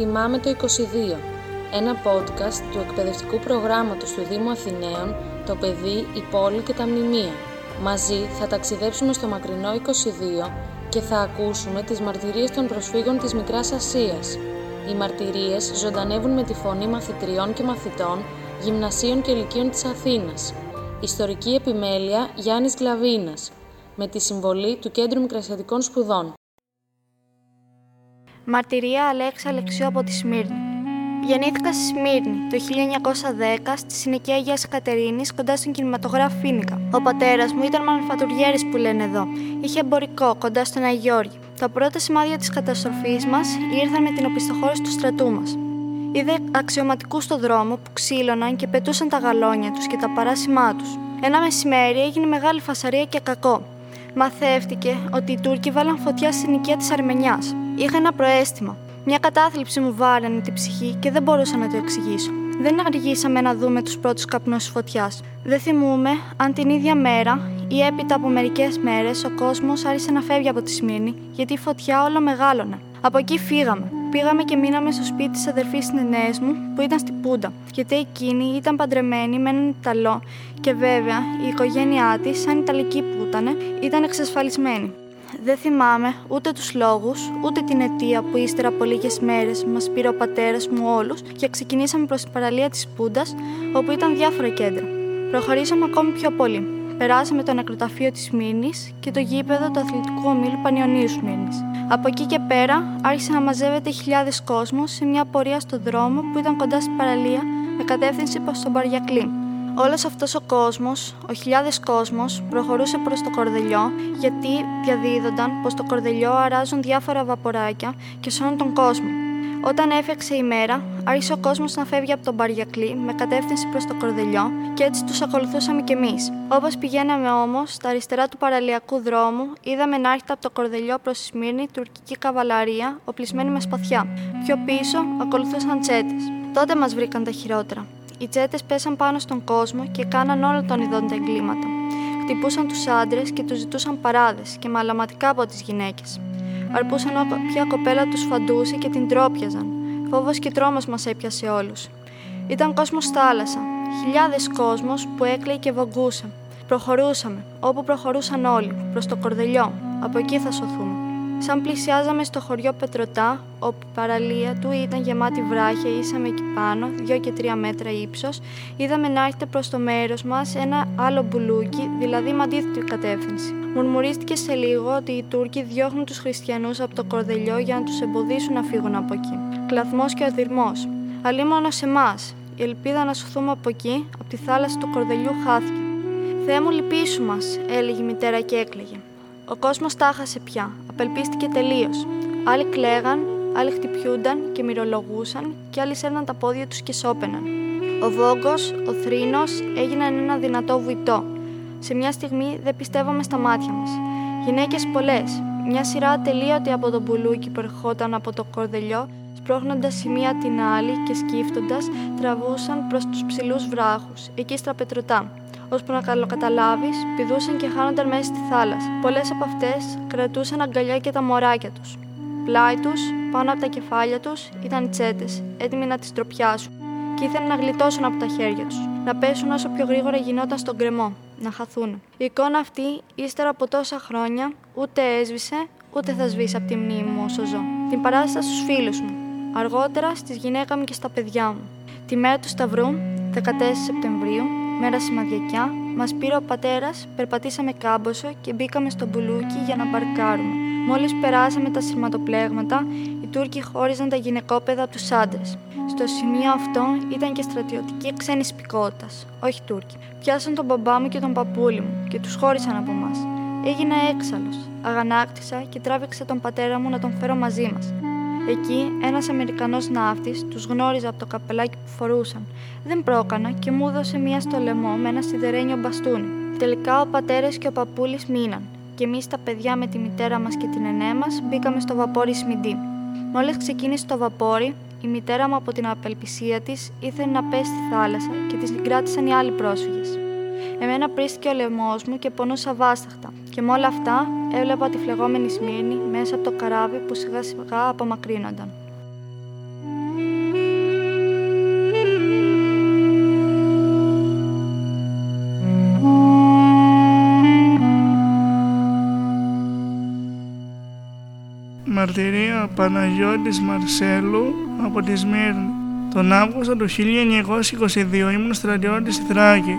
Θυμάμαι το 22, ένα podcast του εκπαιδευτικού προγράμματος του Δήμου Αθηναίων, το παιδί, η πόλη και τα μνημεία. Μαζί θα ταξιδέψουμε στο μακρινό 22 και θα ακούσουμε τις μαρτυρίες των προσφύγων της Μικράς Ασίας. Οι μαρτυρίες ζωντανεύουν με τη φωνή μαθητριών και μαθητών, γυμνασίων και ηλικίων της Αθήνας. Ιστορική επιμέλεια Γιάννης Γλαβίνας, με τη συμβολή του Κέντρου Μικρασιατικών Σπουδών. Μαρτυρία Αλέξα Αλεξιού από τη Σμύρνη. Γεννήθηκα στη Σμύρνη το 1910 στη συνοικία Αγίας Κατερίνης κοντά στον κινηματογράφο Φίνικα. Ο πατέρας μου ήταν μανουφατουριέρη που λένε εδώ. Είχε εμπορικό κοντά στον Αγιώργη. Τα πρώτα σημάδια της καταστροφής μας ήρθαν με την οπισθοχώρηση του στρατού μας. Είδε αξιωματικούς στο δρόμο που ξύλωναν και πετούσαν τα γαλόνια τους και τα παράσημά τους. Ένα μεσημέρι έγινε μεγάλη φασαρία και κακό. Μαθεύτηκε ότι οι Τούρκοι βάλαν φωτιά στην οικία της Αρμενιάς. Είχα ένα προέστημα. Μια κατάθλιψη μου βάρανε την ψυχή και δεν μπορούσα να το εξηγήσω. Δεν αργήσαμε να δούμε τους πρώτους καπνούς της φωτιάς. Δεν θυμούμε αν την ίδια μέρα ή έπειτα από μερικές μέρες ο κόσμος άρχισε να φεύγει από τη Σμύρνη γιατί η φωτιά όλο μεγάλωνε. Από εκεί φύγαμε. Πήγαμε και μείναμε στο σπίτι της αδερφής της νενές μου που ήταν στη Πούντα, γιατί εκείνη ήταν παντρεμένη με έναν Ιταλό και βέβαια η οικογένειά της, σαν Ιταλική που ήταν, ήταν εξασφαλισμένη. Δεν θυμάμαι ούτε τους λόγους, ούτε την αιτία που ύστερα από λίγες μέρες μας πήρε ο πατέρας μου όλους και ξεκινήσαμε προς την παραλία της Πούντας, όπου ήταν διάφορα κέντρα. Προχωρήσαμε ακόμη πιο πολύ. Περάσαμε το νεκροταφείο της Μήνης και το γήπεδο του αθλητικού ομίλου Πανιωνίου Μήνης. Από εκεί και πέρα άρχισε να μαζεύεται χιλιάδες κόσμος σε μια πορεία στο δρόμο που ήταν κοντά στην παραλία με κατεύθυνση προς τον Παριακλή. Όλος αυτός ο κόσμος, ο χιλιάδες κόσμος, προχωρούσε προς το κορδελιό γιατί διαδίδονταν πως το κορδελιό αράζουν διάφορα βαποράκια και σώνουν τον κόσμο. Όταν έφεξε η μέρα, άρχισε ο κόσμος να φεύγει από τον Παριακλή με κατεύθυνση προς το κορδελιό και έτσι τους ακολουθούσαμε κι εμείς. Όπως πηγαίναμε όμως, στα αριστερά του παραλιακού δρόμου, είδαμε να έρχεται από το κορδελιό προς Σμύρνη τουρκική καβαλαρία, οπλισμένη με σπαθιά. Πιο πίσω ακολουθούσαν τσέτες. Τότε μας βρήκαν τα χειρότερα. Οι τσέτε πέσαν πάνω στον κόσμο και κάναν όλο τον ειδών τα εγκλήματα. Χτυπούσαν τους άντρες και τους ζητούσαν παράδες και μαλαματικά από τις γυναίκες. Αρπούσαν όποια κοπέλα τους φαντούσε και την τρόπιαζαν. Φόβος και τρόμος μας έπιασε όλους. Ήταν κόσμος θάλασσα. Χιλιάδες κόσμος που έκλαιε και βογκούσε. Προχωρούσαμε, όπου προχωρούσαν όλοι, προς το κορδελιό. Από εκεί θα σωθούμε. Σαν πλησιάζαμε στο χωριό Πετρωτά, όπου η παραλία του ήταν γεμάτη βράχια, ήσαμε εκεί πάνω, δύο και τρία μέτρα ύψος, είδαμε να έρχεται προς το μέρος μας ένα άλλο μπουλούκι, δηλαδή με αντίθετη κατεύθυνση. Μουρμουρίστηκε σε λίγο ότι οι Τούρκοι διώχνουν τους χριστιανούς από το κορδελιό για να τους εμποδίσουν να φύγουν από εκεί. Κλαθμός και οδυρμός. μόνο σε εμάς. Η ελπίδα να σωθούμε από εκεί, από τη θάλασσα του κορδελιού χάθηκε. Θεέ μου, λυπήσου μας, έλεγε η μητέρα και έκλαιγε. Ο κόσμος τάχασε πια, απελπίστηκε τελείως. Άλλοι κλαίγαν, άλλοι χτυπιούνταν και μυρολογούσαν, και άλλοι σέρναν τα πόδια τους και σώπαιναν. Ο βόγκος, ο θρήνος έγιναν ένα δυνατό βουητό. Σε μια στιγμή δεν πιστεύαμε στα μάτια μας. Γυναίκες πολλές, μια σειρά ατελείωτη από τον πουλούκι που ερχόταν από το κορδελιό, σπρώχνοντας η μία την άλλη και σκύφτοντας, τραβούσαν προς τους ψηλούς βράχους, εκεί στραπετρωτά ώσπου να καλοκαταλάβει, πηδούσαν και χάνονταν μέσα στη θάλασσα. Πολλές από αυτές κρατούσαν αγκαλιά και τα μωράκια τους. Πλάι τους, πάνω από τα κεφάλια τους, ήταν τσέτες, έτοιμοι να τις τροπιάσουν. Και ήθελαν να γλιτώσουν από τα χέρια τους, να πέσουν όσο πιο γρήγορα γινόταν στον κρεμό, να χαθούν. Η εικόνα αυτή, ύστερα από τόσα χρόνια, ούτε έσβησε, ούτε θα σβήσει από τη μνήμη μου όσο ζω. Την παράστησα στους φίλους μου. Αργότερα στη γυναίκα μου και στα παιδιά μου. Τη μέρα του Σταυρού, 14 Σεπτεμβρίου, μέρα σημαδιακιά, μας πήρε ο πατέρας, περπατήσαμε κάμποσο και μπήκαμε στο μπουλούκι για να μπαρκάρουμε. Μόλις περάσαμε τα σειρματοπλέγματα, οι Τούρκοι χώριζαν τα γυναικόπαιδα από τους άντρες. Στο σημείο αυτό ήταν και στρατιωτική ξένη υπηκότητα, όχι Τούρκοι. Πιάσαν τον μπαμπά μου και τον παππούλι μου και τους χώρισαν από εμά. Έγινα έξαλλος. Αγανάκτησα και τράβηξα τον πατέρα μου να τον φέρω μαζί μας. Εκεί ένας Αμερικανός ναύτης τους γνώριζε από το καπελάκι που φορούσαν. Δεν πρόκανα και μου έδωσε μία στο λαιμό με ένα σιδερένιο μπαστούνι. Τελικά ο πατέρας και ο παππούλης μείναν, και εμείς τα παιδιά με τη μητέρα μας και την ενέ μας μπήκαμε στο βαπόρι Σμιντή. Μόλις ξεκίνησε το βαπόρι, η μητέρα μου από την απελπισία της ήθελε να πέσει στη θάλασσα και της κράτησαν οι άλλοι πρόσφυγες. Εμένα πρίστηκε ο λαιμός μου και πονούσα βάσταχτα. Και με όλα αυτά έβλεπα τη φλεγόμενη Σμύρνη μέσα από το καράβι που σιγά σιγά απομακρύνονταν. μαρτυρία Παναγιώτης Μαρσέλου από τη Σμύρνη. Τον Αύγουστο του 1922 ήμουν στρατιώτης στη Θράκη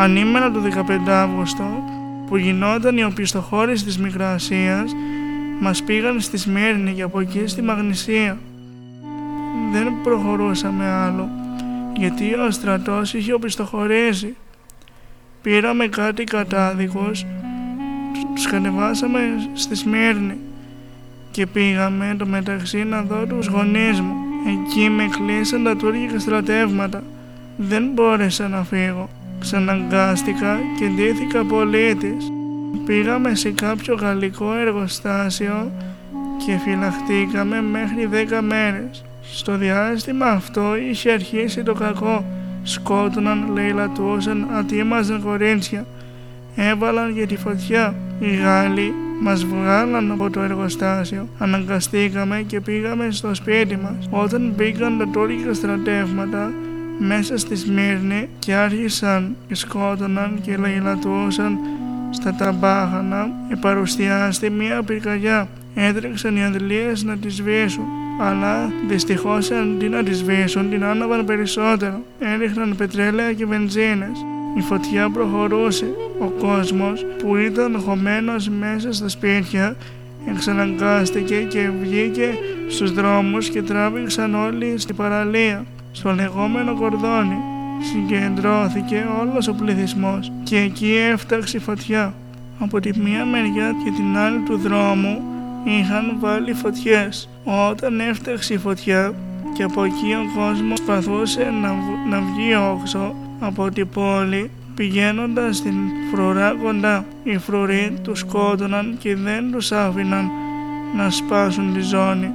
Ανήμερα του 15 Αύγουστο που γινόταν η οπισθοχώρηση της Μικρασίας μας πήγαν στη Σμύρνη και από εκεί στη Μαγνησία. Δεν προχωρούσαμε άλλο γιατί ο στρατός είχε οπισθοχωρήσει. Πήραμε κάτι κατάδικους, τους κατεβάσαμε στη Σμύρνη και πήγαμε το μεταξύ να δω τους γονείς μου. Εκεί με κλείσαν τα τουρκικά στρατεύματα. Δεν μπόρεσα να φύγω. Ξαναγκάστηκα και ντύθηκα πολίτης. Πήγαμε σε κάποιο γαλλικό εργοστάσιο και φυλαχτήκαμε μέχρι 10 μέρες. Στο διάστημα αυτό είχε αρχίσει το κακό. Σκότωναν, λαιλατούσαν, ατίμαζαν κορίτσια. Έβαλαν για τη φωτιά. Οι Γάλλοι μας βγάλαν από το εργοστάσιο. Αναγκαστήκαμε και πήγαμε στο σπίτι μας. Όταν μπήκαν τα τουρκικά στρατεύματα μέσα στη Σμύρνη και άρχισαν και σκότωναν και λαϊλατούσαν στα ταμπάχανα επαρουστιάστη μία πυρκαγιά. Έτρεξαν οι αντιλίες να τη σβήσουν αλλά δυστυχώς αντί να τη σβήσουν την άναβαν περισσότερο. Έριχναν πετρέλαια και βενζίνες. Η φωτιά προχωρούσε. Ο κόσμος που ήταν χωμένος μέσα στα σπίτια εξαναγκάστηκε και βγήκε στους δρόμους και τράβηξαν όλοι στην παραλία, στο λεγόμενο κορδόνι. Συγκεντρώθηκε όλος ο πληθυσμός και εκεί έφταξε η φωτιά. Από τη μία μεριά και την άλλη του δρόμου είχαν βάλει φωτιές. Όταν έφταξε η φωτιά και από εκεί ο κόσμος προσπαθούσε να, να βγει όξο από την πόλη πηγαίνοντας στην φρουρά κοντά. Οι φρουροί τους σκότωναν και δεν τους άφηναν να σπάσουν τη ζώνη,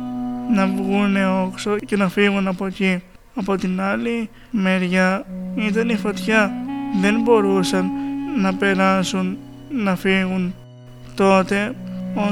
να βγουν όξο και να φύγουν από εκεί. Από την άλλη μεριά ήταν η φωτιά. Δεν μπορούσαν να περάσουν, να φύγουν. Τότε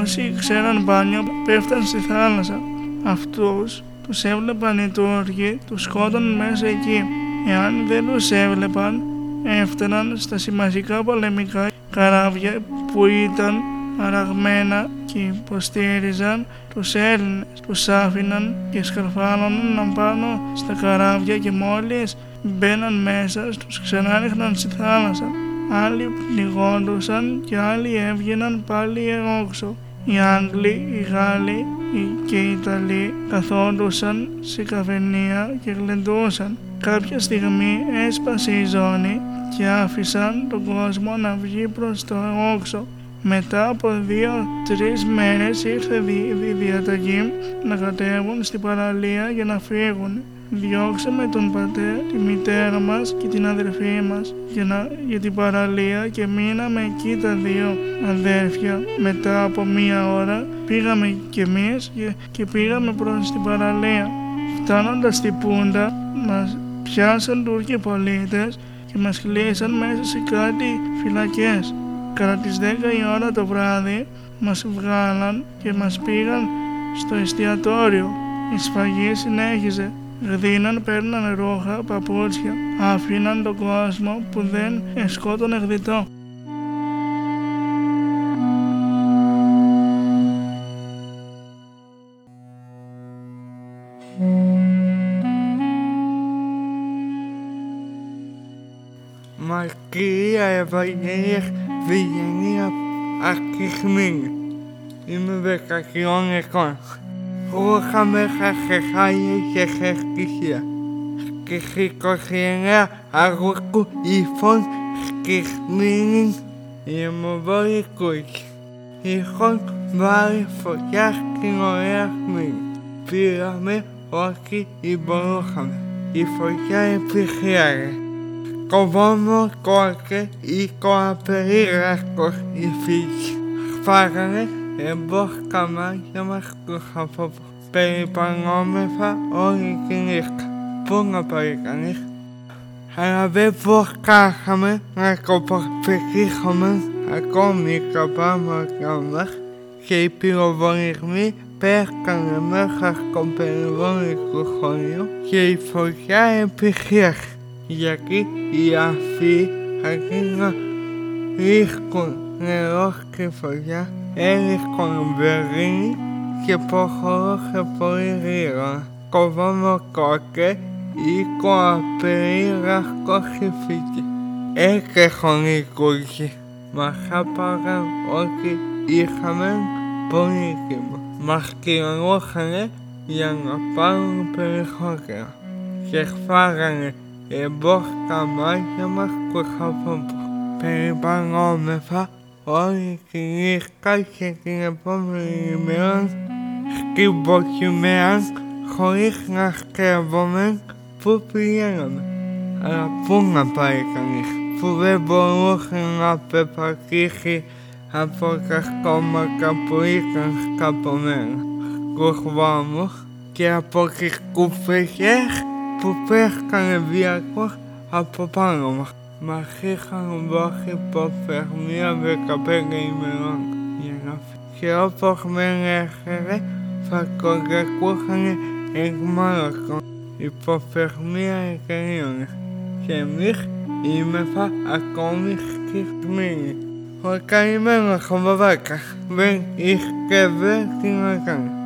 όσοι ξέραν μπάνιο πέφταν στη θάλασσα. Αυτούς τους έβλεπαν οι Τούρκοι, τους σκότωναν μέσα εκεί. Εάν δεν τους έβλεπαν, έφταναν στα σημαντικά πολεμικά καράβια που ήταν αραγμένα και υποστήριζαν τους Έλληνες. Τους άφηναν και σκαρφάλωναν πάνω στα καράβια και μόλις μπαίναν μέσα τους ξανάριχναν στη θάλασσα. Άλλοι πνιγόντουσαν και άλλοι έβγαιναν πάλι όξο. Οι Άγγλοι, οι Γάλλοι και οι Ιταλοί καθόντουσαν σε καφενεία και γλεντούσαν. Κάποια στιγμή έσπασε η ζώνη και άφησαν τον κόσμο να βγει προς το όξο. Μετά από δύο-τρεις μέρες ήρθε η διαταγή να κατέβουν στην παραλία για να φύγουν. Διώξαμε τον πατέρα, τη μητέρα μας και την αδερφή μας για, να, για την παραλία και μείναμε εκεί τα δύο αδέρφια. Μετά από μία ώρα πήγαμε κι εμείς και, και πήγαμε προς την παραλία. Φτάνοντας στην Πούντα μας πιάσαν Τούρκοι πολίτες και μας κλείσαν μέσα σε κάτι φυλακές. Κατά τις 10 η ώρα το βράδυ μας βγάλαν και μας πήγαν στο εστιατόριο. Η σφαγή συνέχιζε. Γδίναν, παίρναν ρόχα, παπούτσια, άφηναν τον κόσμο που δεν εσκότωνε γδιτό. markeren wanneer venir a Kismin. Y mi vacación es con. Ojalá que se haya y se quisiera. Que se Ik a Goku y Fon Kismin. Y me voy Ik coger. Je con varios follas que no es Ik Pídame, Oki y Borojame. Je. Εμπόσκαμα μας τους από περιπανόμεθα όλη τη νύχτα. Πού να πάει κανείς. Αλλά δεν μπορούσαμε να κοπροπετύχουμε ακόμη τα πράγματα μας και οι πυροβολισμοί πέσκανε μέσα στο περιβόλι του σχολείου και η φωτιά επιχείρησε γιατί οι αφοί αντί να ρίχνουν νερό στη φωτιά έριχναν βερίνη και προχωρούσε πολύ γρήγορα. Κοβόμο κόκε, οίκο απερίγραφο χυφίκι. Έκρεχον οι κούκοι. Μα χάπαγαν ότι είχαμε πολύ κύμα. Μας κυριολούχανε για να πάρουν περισσότερα. Και φάγανε εμπόρκα μάτια μας που είχαμε περιπανόμεθα όλη τη νύχτα και την επόμενη ημέρα σκυμποκυμένα χωρίς να σκέφτομαι πού πηγαίναμε. Αλλά πού να πάει κανείς που δεν μπορούσε να πεπατήσει από τα σκόμματα που ήταν σκαπωμένα στους δρόμους και από τις κουφές που πέσκανε διαρκώς από πάνω μας. Μας είχαν δώσει υποθερμία 15 ημερών για να και όπως με έφερε θα κοντακούσαν εκμάροκον. Υποθερμία εκρίνωνε και εμείς είμεθα ακόμη σκισμένοι. Ο καημένος ο δεν είχε και δεν τι να κάνει.